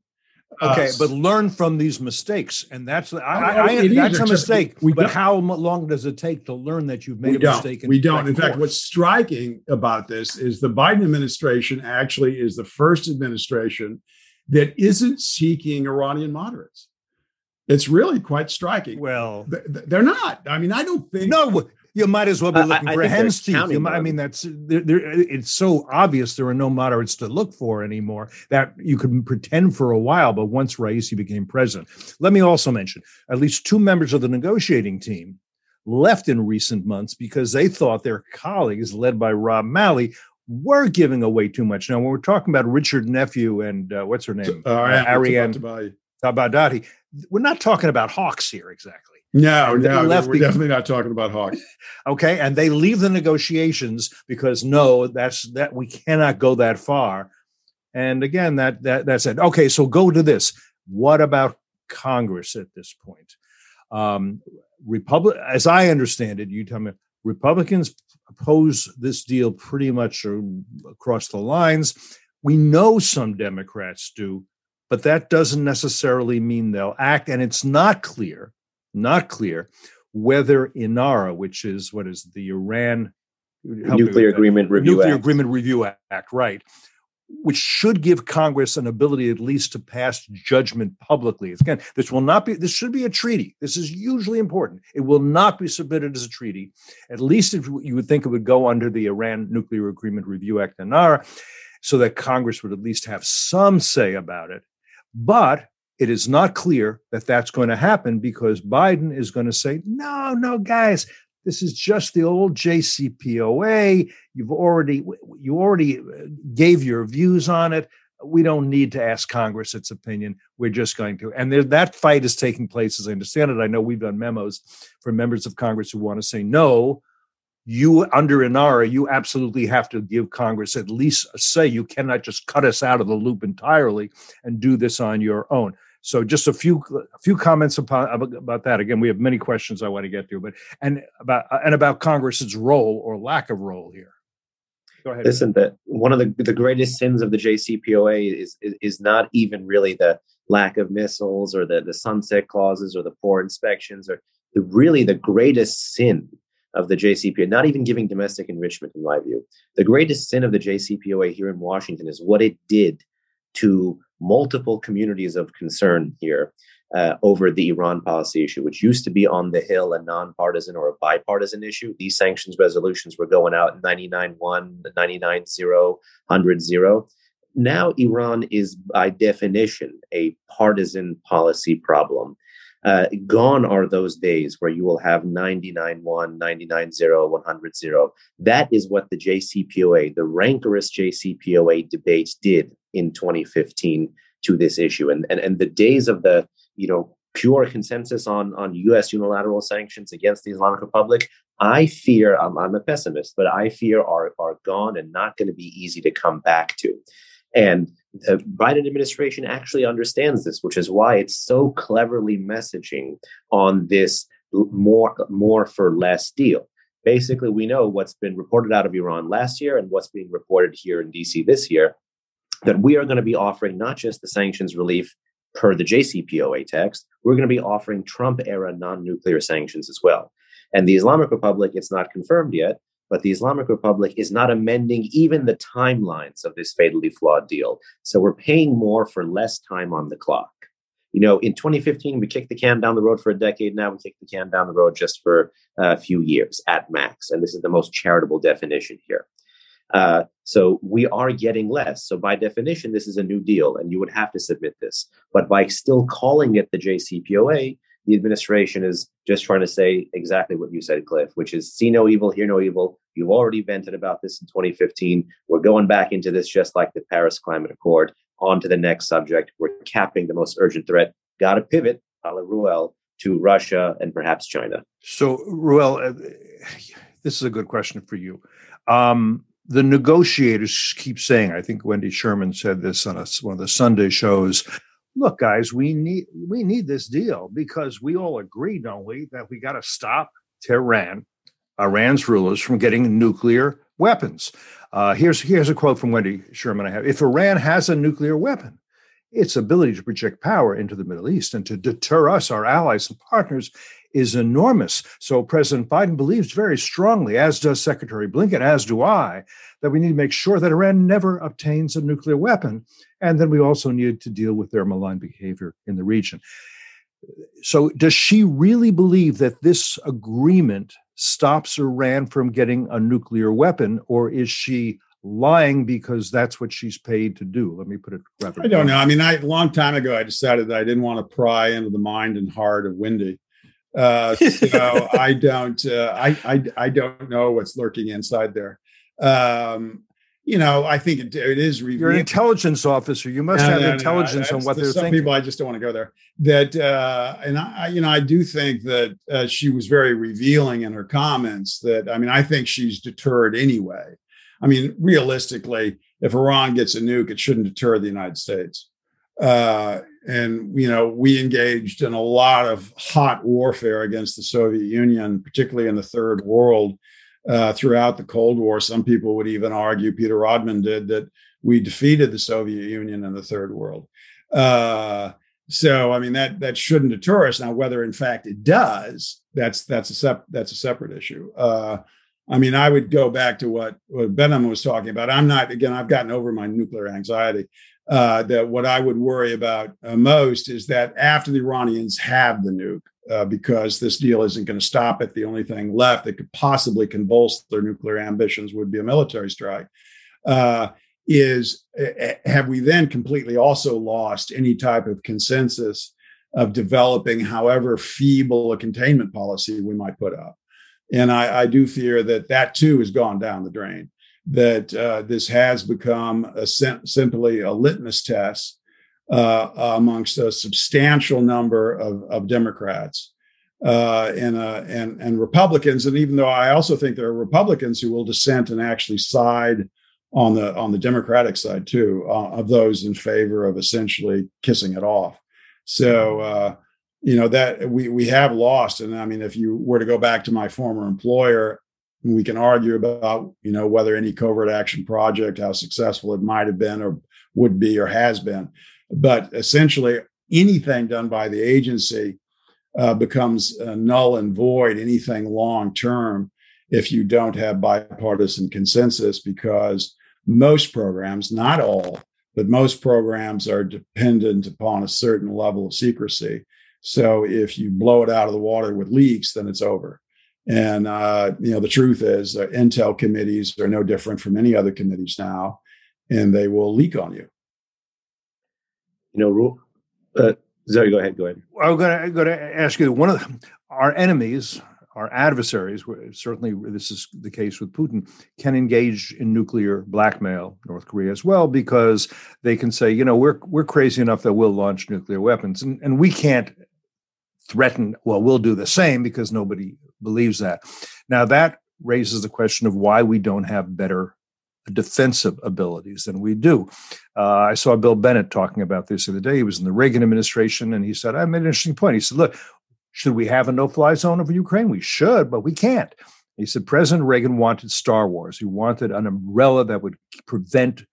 Okay, uh, but learn from these mistakes, and that's I, I, I that's a mistake. We but how long does it take to learn that you've made a mistake? we don't. In fact, what's striking about this is the Biden administration actually is the first administration that isn't seeking Iranian moderates. It's really quite striking. Well, they're not. I mean, I don't think. No, you might as well be looking uh, for hen's teeth. Might, I mean, that's they're, they're, it's so obvious there are no moderates to look for anymore that you could pretend for a while. But once Raisi became president, let me also mention at least two members of the negotiating team left in recent months because they thought their colleagues, led by Rob Malley, were giving away too much. Now, when we're talking about Richard Nephew and uh, what's her name, uh, uh, Ariane Tabatabai, we're not talking about hawks here exactly. No, no, we're be- definitely not talking about hawks. <laughs> okay, and they leave the negotiations because no, that's that we cannot go that far. And again, that that that's it. Okay, so go to this. What about Congress at this point? Um, Republic, as I understand it, you tell me, Republicans oppose this deal pretty much across the lines. We know some Democrats do, but that doesn't necessarily mean they'll act. And it's not clear, not clear whether INARA, which is what is the Iran Nuclear Agreement Review Nuclear Act. Agreement Review Act, right? Which should give Congress an ability at least to pass judgment publicly. Again, this will not be. This should be a treaty. This is hugely important. It will not be submitted as a treaty. At least if you would think it would go under the Iran Nuclear Agreement Review Act, INARA, so that Congress would at least have some say about it. But it is not clear that that's going to happen because Biden is going to say, no, no, guys, this is just the old JCPOA. You've already you already uh, gave your views on it. We don't need to ask Congress its opinion. We're just going to. And there, that fight is taking place, as I understand it. I know we've done memos for members of Congress who want to say no you under INARA, you absolutely have to give Congress at least a say. You cannot just cut us out of the loop entirely and do this on your own. So, just a few a few comments upon, about that. Again, we have many questions I want to get to, but and about uh, and about Congress's role or lack of role here. Go ahead. Listen, that one of the the greatest sins of the JCPOA is, is is not even really the lack of missiles or the the sunset clauses or the poor inspections or the really the greatest sin of the JCPOA, not even giving domestic enrichment, in my view. The greatest sin of the JCPOA here in Washington is what it did to multiple communities of concern here uh, over the Iran policy issue, which used to be on the Hill a nonpartisan or a bipartisan issue. These sanctions resolutions were going out 99 1, 99 0, 100 0. Now, Iran is by definition a partisan policy problem. Uh, gone are those days where you will have 99 1, 99 0, 100 0. That is what the JCPOA, the rancorous JCPOA debate did in 2015 to this issue. And, and, and the days of the, you know, pure consensus on, on US unilateral sanctions against the Islamic Republic, I fear, I'm, I'm a pessimist, but I fear are, are gone and not going to be easy to come back to. And the Biden administration actually understands this, which is why it's so cleverly messaging on this more more for less deal. Basically, we know what's been reported out of Iran last year and what's being reported here in DC this year that we are going to be offering not just the sanctions relief per the JCPOA text, we're going to be offering Trump era non nuclear sanctions as well. And the Islamic Republic, it's not confirmed yet, but the Islamic Republic is not amending even the timelines of this fatally flawed deal. So we're paying more for less time on the clock. You know, in 2015, we kicked the can down the road for a decade. Now we kick the can down the road just for a few years at max. And this is the most charitable definition here. Uh, so we are getting less. So by definition, this is a new deal, and you would have to submit this. But by still calling it the JCPOA, the administration is just trying to say exactly what you said, Cliff, which is see no evil, hear no evil. You've already vented about this in 2015. We're going back into this just like the Paris Climate Accord. On to the next subject. We're capping the most urgent threat. Got to pivot, a la Reuel, to Russia and perhaps China. So, Reuel, uh, this is a good question for you. Um, the negotiators keep saying, I think Wendy Sherman said this on a, one of the Sunday shows. Look, guys, we need we need this deal because we all agree, don't we, that we got to stop Tehran, Iran's rulers, from getting nuclear weapons. Uh, here's here's a quote from Wendy Sherman. I have: If Iran has a nuclear weapon, its ability to project power into the Middle East and to deter us, our allies and partners, is enormous. So President Biden believes very strongly, as does Secretary Blinken, as do I, that we need to make sure that Iran never obtains a nuclear weapon. And then we also need to deal with their malign behavior in the region. So, does she really believe that this agreement stops Iran from getting a nuclear weapon, or is she lying because that's what she's paid to do? Let me put it rather. I don't know. I mean, I, a long time ago, I decided that I didn't want to pry into the mind and heart of Wendy. Uh, <laughs> so I don't, uh, I, I, I don't know what's lurking inside there. Um, you know, I think it, it is. You're an intelligence officer. You must no, have no, intelligence no, on what they're some thinking. people, I just don't want to go there. That, uh, and I, you know, I do think that uh, she was very revealing in her comments. That I mean, I think she's deterred anyway. I mean, realistically, if Iran gets a nuke, it shouldn't deter the United States. Uh, and you know we engaged in a lot of hot warfare against the soviet union particularly in the third world uh, throughout the cold war. Some people would even argue peter rodman did that we defeated the soviet union in the third world. Uh, so i mean that that shouldn't deter us. Now whether in fact it does that's that's a sep- that's a separate issue. Uh, I mean, I would go back to what, what Behnam was talking about. I'm not, again, I've gotten over my nuclear anxiety uh, that what I would worry about uh, most is that after the Iranians have the nuke, uh, because this deal isn't going to stop it, the only thing left that could possibly convulse their nuclear ambitions would be a military strike. Uh, is have we then completely also lost any type of consensus of developing, however feeble a containment policy we might put up? And I, I do fear that that too has gone down the drain that uh, this has become a sim- simply a litmus test uh, amongst a substantial number of, of Democrats uh, and, uh, and, and Republicans. And even though I also think there are Republicans who will dissent and actually side on the on the Democratic side too, uh, of those in favor of essentially kissing it off. So uh, you know that we we have lost and i mean if you were to go back to my former employer we can argue about you know whether any covert action project how successful it might have been or would be or has been. But essentially anything done by the agency uh, becomes uh, null and void anything long term if you don't have bipartisan consensus because most programs not all but most programs are dependent upon a certain level of secrecy. So if you blow it out of the water with leaks then it's over and uh, you know, the truth is, uh, intel committees are no different from any other committees now, and they will leak on you. You know, uh, Zoe, go ahead. Go ahead. I'm going to go to ask you one of the, our enemies, our adversaries. Certainly, this is the case with Putin. Can engage in nuclear blackmail North Korea as well because they can say, you know, we're we're crazy enough that we'll launch nuclear weapons, and and we can't threaten. Well, we'll do the same because nobody believes that. Now, that raises the question of why we don't have better defensive abilities than we do. Uh, I saw Bill Bennett talking about this the other day. He was in the Reagan administration, and he said, I made an interesting point. He said, Look, should we have a no fly zone over Ukraine? We should, but we can't. He said President Reagan wanted Star Wars. He wanted an umbrella that would prevent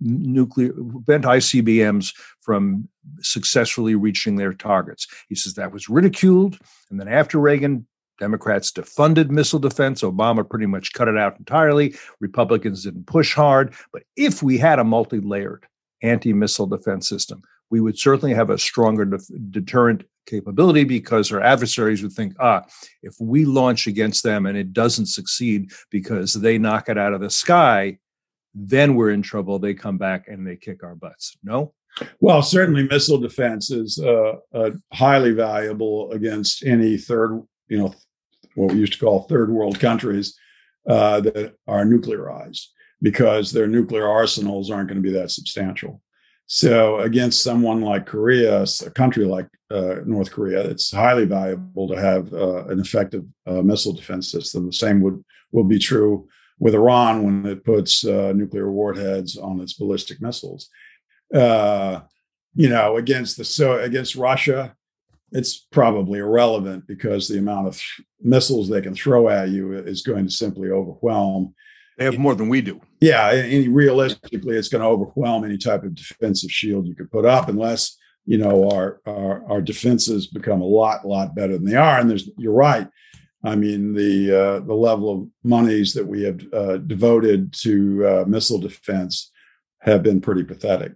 nuclear prevent ICBMs from successfully reaching their targets. He says that was ridiculed, and then after Reagan, Democrats defunded missile defense. Obama pretty much cut it out entirely. Republicans didn't push hard. But if we had a multi layered anti missile defense system, we would certainly have a stronger de- deterrent capability because our adversaries would think, ah, if we launch against them and it doesn't succeed because they knock it out of the sky, then we're in trouble. They come back and they kick our butts. No? Well, certainly missile defense is uh, uh, highly valuable against any third, you know, what we used to call third world countries uh, that are nuclearized because their nuclear arsenals aren't going to be that substantial. So against someone like Korea, a country like uh, North Korea, it's highly valuable to have uh, an effective uh, missile defense system. The same would will be true with Iran when it puts uh, nuclear warheads on its ballistic missiles. Uh, you know, against the so against Russia, it's probably irrelevant because the amount of missiles they can throw at you is going to simply overwhelm. They have more than we do. Yeah, and realistically, it's going to overwhelm any type of defensive shield you could put up, unless you know our our, our defenses become a lot lot better than they are. And there's you're right. I mean the uh, the level of monies that we have uh, devoted to uh, missile defense have been pretty pathetic.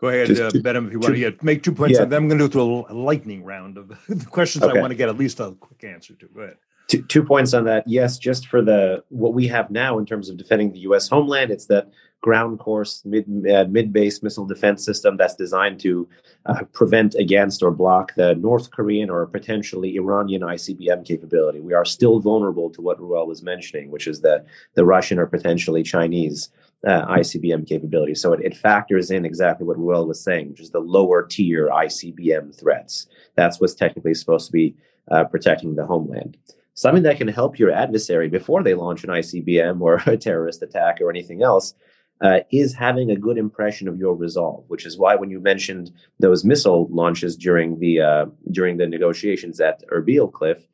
Go ahead, uh, Behnam, if you want to yeah, make two points. Yeah. I'm going to go through a lightning round of <laughs> the questions okay. I want to get at least a quick answer to. Go ahead. Two, two points on that. Yes, just for the what we have now in terms of defending the U.S. homeland, it's that ground course mid uh, mid base missile defense system that's designed to uh, prevent against or block the North Korean or potentially Iranian ICBM capability. We are still vulnerable to what Reuel was mentioning, which is the the Russian or potentially Chinese uh, ICBM capability. So it, it, factors in exactly what Reuel was saying, which is the lower tier ICBM threats. That's what's technically supposed to be uh, protecting the homeland. Something that can help your adversary before they launch an ICBM or <laughs> a terrorist attack or anything else uh, is having a good impression of your resolve, which is why when you mentioned those missile launches during the uh, during the negotiations at Erbil Cliff,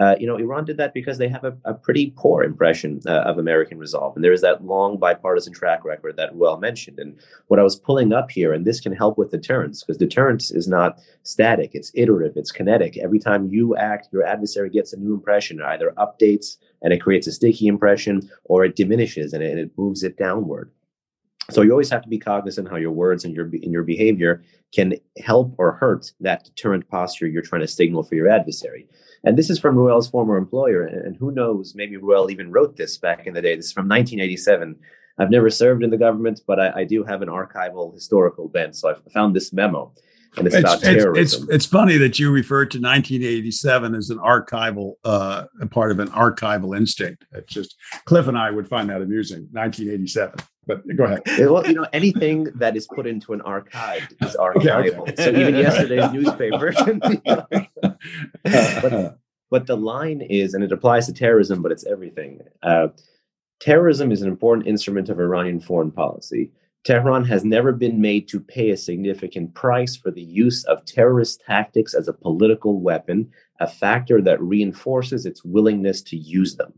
uh, you know, Iran did that because they have a, a pretty poor impression uh, of American resolve. And there is that long bipartisan track record that Reuel mentioned. And what I was pulling up here, and this can help with deterrence, because deterrence is not static, it's iterative, it's kinetic. Every time you act, your adversary gets a new impression, either updates and it creates a sticky impression, or it diminishes and it, and it moves it downward. So you always have to be cognizant how your words and your and your behavior can help or hurt that deterrent posture you're trying to signal for your adversary. And this is from Reuel's former employer. And who knows, maybe Reuel even wrote this back in the day. This is from 1987. I've never served in the government, but I, I do have an archival historical bent. So I found this memo. And it's, it's about terrorism. It's, it's, funny that you referred to 1987 as an archival, uh, part of an archival instinct. It's just Cliff and I would find that amusing. 1987. But go ahead. Well, you know, anything that is put into an archive is archival. <laughs> Okay, okay. So even <laughs> yesterday's newspaper. <laughs> but, but the line is, and it applies to terrorism, but it's everything. Uh, terrorism is an important instrument of Iranian foreign policy. Tehran has never been made to pay a significant price for the use of terrorist tactics as a political weapon, a factor that reinforces its willingness to use them.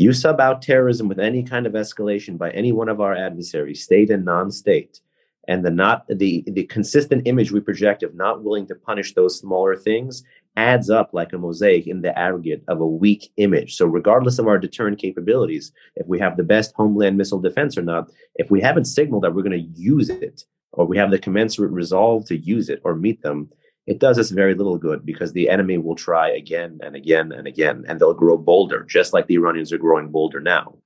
You sub out terrorism with any kind of escalation by any one of our adversaries, state and non-state, and the not the the consistent image we project of not willing to punish those smaller things adds up like a mosaic in the aggregate of a weak image. So regardless of our deterrent capabilities, if we have the best homeland missile defense or not, if we haven't signaled that we're going to use it, or we have the commensurate resolve to use it or meet them, it does us very little good because the enemy will try again and again and again, and they'll grow bolder, just like the Iranians are growing bolder now.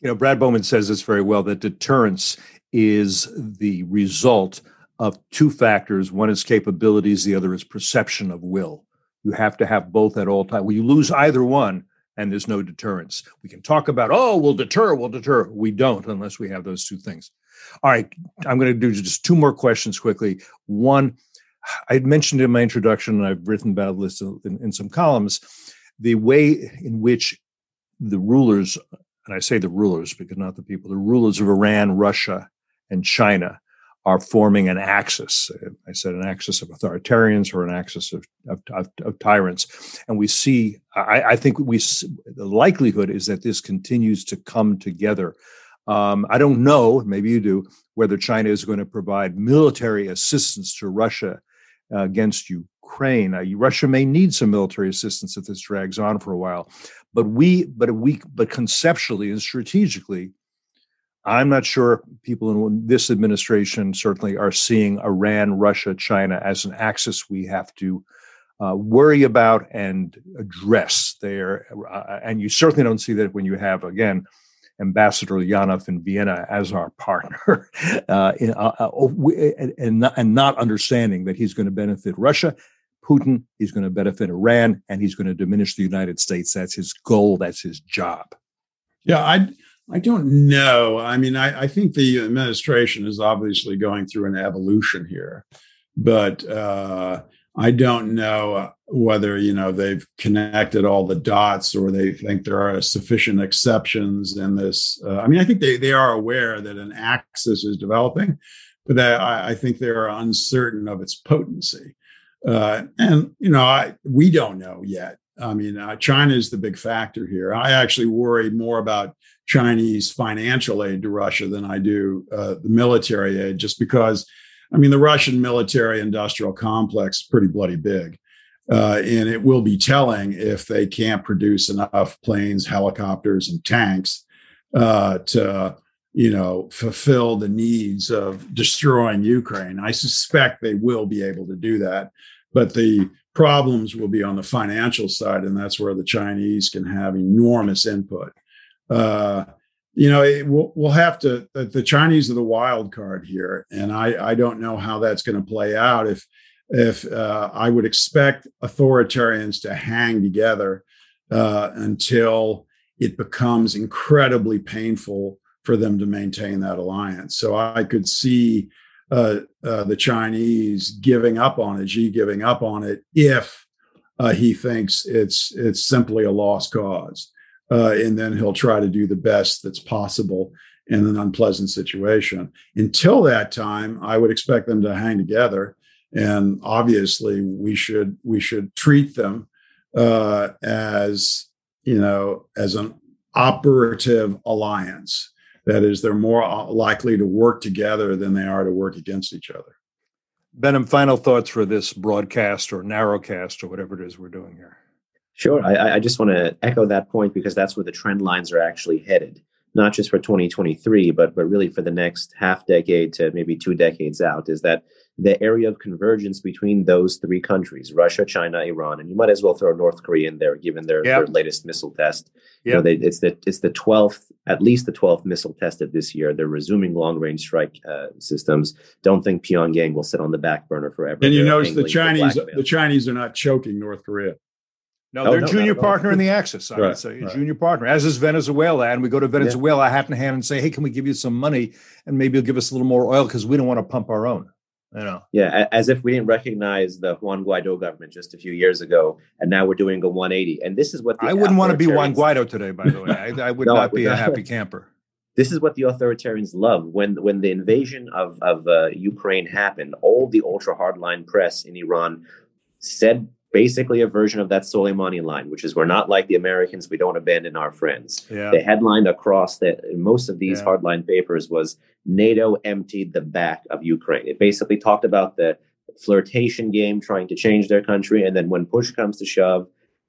You know, Brad Bowman says this very well that deterrence is the result of two factors. One is capabilities, the other is perception of will. You have to have both at all times. When you lose either one, and there's no deterrence. We can talk about, oh, we'll deter, we'll deter. We don't unless we have those two things. All right, I'm going to do just two more questions quickly. One, I had mentioned in my introduction, and I've written about this in, in some columns, the way in which the rulers, and I say the rulers because not the people, the rulers of Iran, Russia, and China are forming an axis. I said an axis of authoritarians or an axis of, of, of, of tyrants. And we see, I, I, think we, the likelihood is that this continues to come together. Um, I don't know, maybe you do, whether China is going to provide military assistance to Russia uh, against Ukraine. Uh, Russia may need some military assistance if this drags on for a while. But we, but we, but conceptually and strategically, I'm not sure people in this administration certainly are seeing Iran, Russia, China as an axis we have to uh, worry about and address there. Uh, and you certainly don't see that when you have, again, Ambassador Ulyanov in Vienna as our partner, <laughs> uh, in, uh, uh, oh, and, not, and not understanding that he's going to benefit Russia. Putin, he's going to benefit Iran, and he's going to diminish the United States. That's his goal. That's his job. Yeah, I I don't know. I mean, I, I, think the administration is obviously going through an evolution here, but uh, I don't know whether you know they've connected all the dots or they think there are sufficient exceptions in this. Uh, I mean, I think they they are aware that an axis is developing, but that I, I think they are uncertain of its potency. Uh, and you know, I, we don't know yet. I mean, uh, China is the big factor here. I actually worry more about Chinese financial aid to Russia than I do uh, the military aid, just because I mean, the Russian military industrial complex is pretty bloody big. Uh, and it will be telling if they can't produce enough planes, helicopters, and tanks uh, to, you know, fulfill the needs of destroying Ukraine. I suspect they will be able to do that, but the problems will be on the financial side, and that's where the Chinese can have enormous input. Uh, you know, it, we'll, we'll have to. The, the, Chinese are the wild card here, and I, I don't know how that's going to play out. If if uh, I would expect authoritarians to hang together uh, until it becomes incredibly painful for them to maintain that alliance. So I could see uh, uh the Chinese giving up on it, Xi giving up on it, if uh, he thinks it's it's simply a lost cause uh, and then he'll try to do the best that's possible in an unpleasant situation. Until that time, I would expect them to hang together, and obviously, we should we should treat them uh, as you know as an operative alliance. That is, they're more likely to work together than they are to work against each other. Behnam, final thoughts for this broadcast or narrowcast or whatever it is we're doing here. Sure. I, I just want to echo that point because that's where the trend lines are actually headed, not just for 2023, but but really for the next half decade to maybe two decades out. Is that the area of convergence between those three countries, Russia, China, Iran, and you might as well throw North Korea in there, given their, yep. their latest missile test. Yep. You know, they, it's the it's the twelfth, at least the twelfth missile tested this year. They're resuming long range strike uh, systems. Don't think Pyongyang will sit on the back burner forever. And you notice the Chinese, the Chinese are not choking North Korea. No, oh, they're no, junior partner in the Axis. I right, would say right. junior partner, as is Venezuela. And we go to Venezuela, yeah. hat in hand, and say, "Hey, can we give you some money, and maybe you'll give us a little more oil because we don't want to pump our own." You know. Yeah, as if we didn't recognize the Juan Guaido government just a few years ago, and now we're doing a 180. And this is what I wouldn't want to be Juan Guaido today. By the way, I, I would <laughs> no, not be a happy camper. This is what the authoritarians love. When when the invasion of of uh, Ukraine happened, all the ultra hardline press in Iran said basically a version of that Soleimani line, which is we're not like the Americans, we don't abandon our friends. Yeah. The headline across the most of these yeah. hardline papers was NATO emptied the back of Ukraine. It basically talked about the flirtation game trying to change their country, and then when push comes to shove,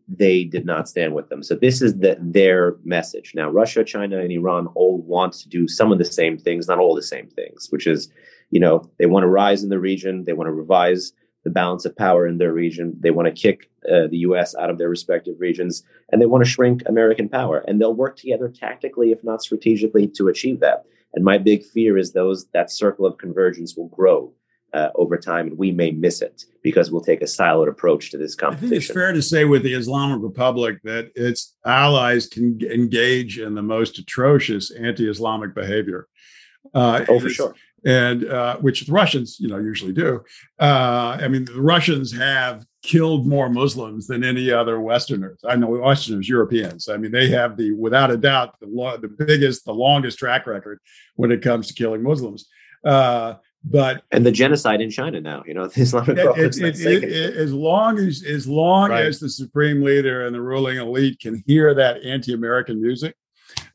they did not stand with them. So this is the, their message. Now, Russia, China, and Iran all want to do some of the same things, not all the same things, which is, you know, they want to rise in the region, they want to revise the balance of power in their region. They want to kick uh, the U.S. out of their respective regions, and they want to shrink American power. And they'll work together tactically, if not strategically, to achieve that. And my big fear is those that circle of convergence will grow uh, over time, and we may miss it because we'll take a siloed approach to this competition. I think it's fair to say with the Islamic Republic that its allies can engage in the most atrocious anti-Islamic behavior. Uh, oh, for sure and uh, which the Russians, you know, usually do. Uh, I mean, the Russians have killed more Muslims than any other Westerners. I know Westerners, Europeans. I mean, they have the, without a doubt, the, lo- the biggest, the longest track record when it comes to killing Muslims. Uh, but and the genocide in China now, you know, Islamic it, it, it, as long as as long right. as the supreme leader and the ruling elite can hear that anti-American music,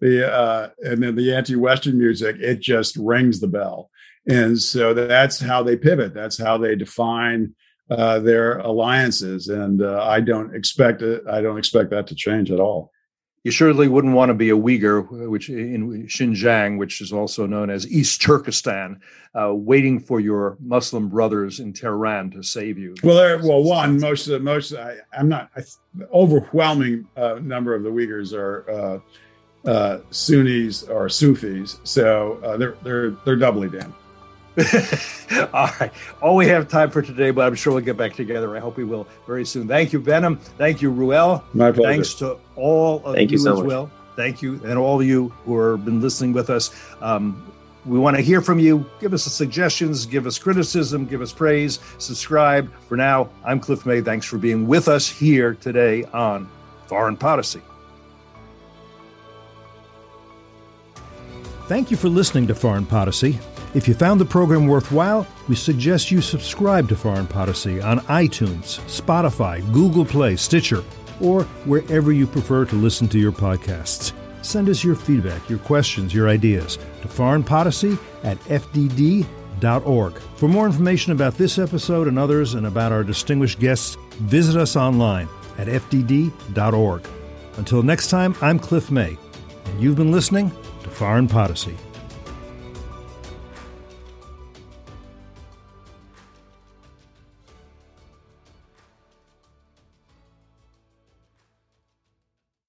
the uh, and then the anti-Western music, it just rings the bell. And so that's how they pivot. That's how they define uh, their alliances. And uh, I don't expect it. I don't expect that to change at all. You surely wouldn't want to be a Uyghur, which in Xinjiang, which is also known as East Turkestan, uh, waiting for your Muslim brothers in Tehran to save you. Well, there, well, one most of the most. I, am not. I, overwhelming uh, number of the Uyghurs are uh, uh, Sunnis or Sufis, so they're they're they're doubly damned. <laughs> all right. All we have time for today, but I'm sure we'll get back together. I hope we will very soon. Thank you, Behnam. Thank you, Reuel. My pleasure. Thanks to all of Thank you, you so as much. well. Thank you. And all of you who have been listening with us. Um, We want to hear from you. Give us suggestions, give us criticism, give us praise, subscribe. For now, I'm Cliff May. Thanks for being with us here today on Foreign Podicy. Thank you for listening to Foreign Podicy. If you found the program worthwhile, we suggest you subscribe to Foreign Podicy on iTunes, Spotify, Google Play, Stitcher, or wherever you prefer to listen to your podcasts. Send us your feedback, your questions, your ideas to foreignpodicy at fdd.org. For more information about this episode and others and about our distinguished guests, visit us online at fdd.org. Until next time, I'm Cliff May, and you've been listening Foreign Podicy.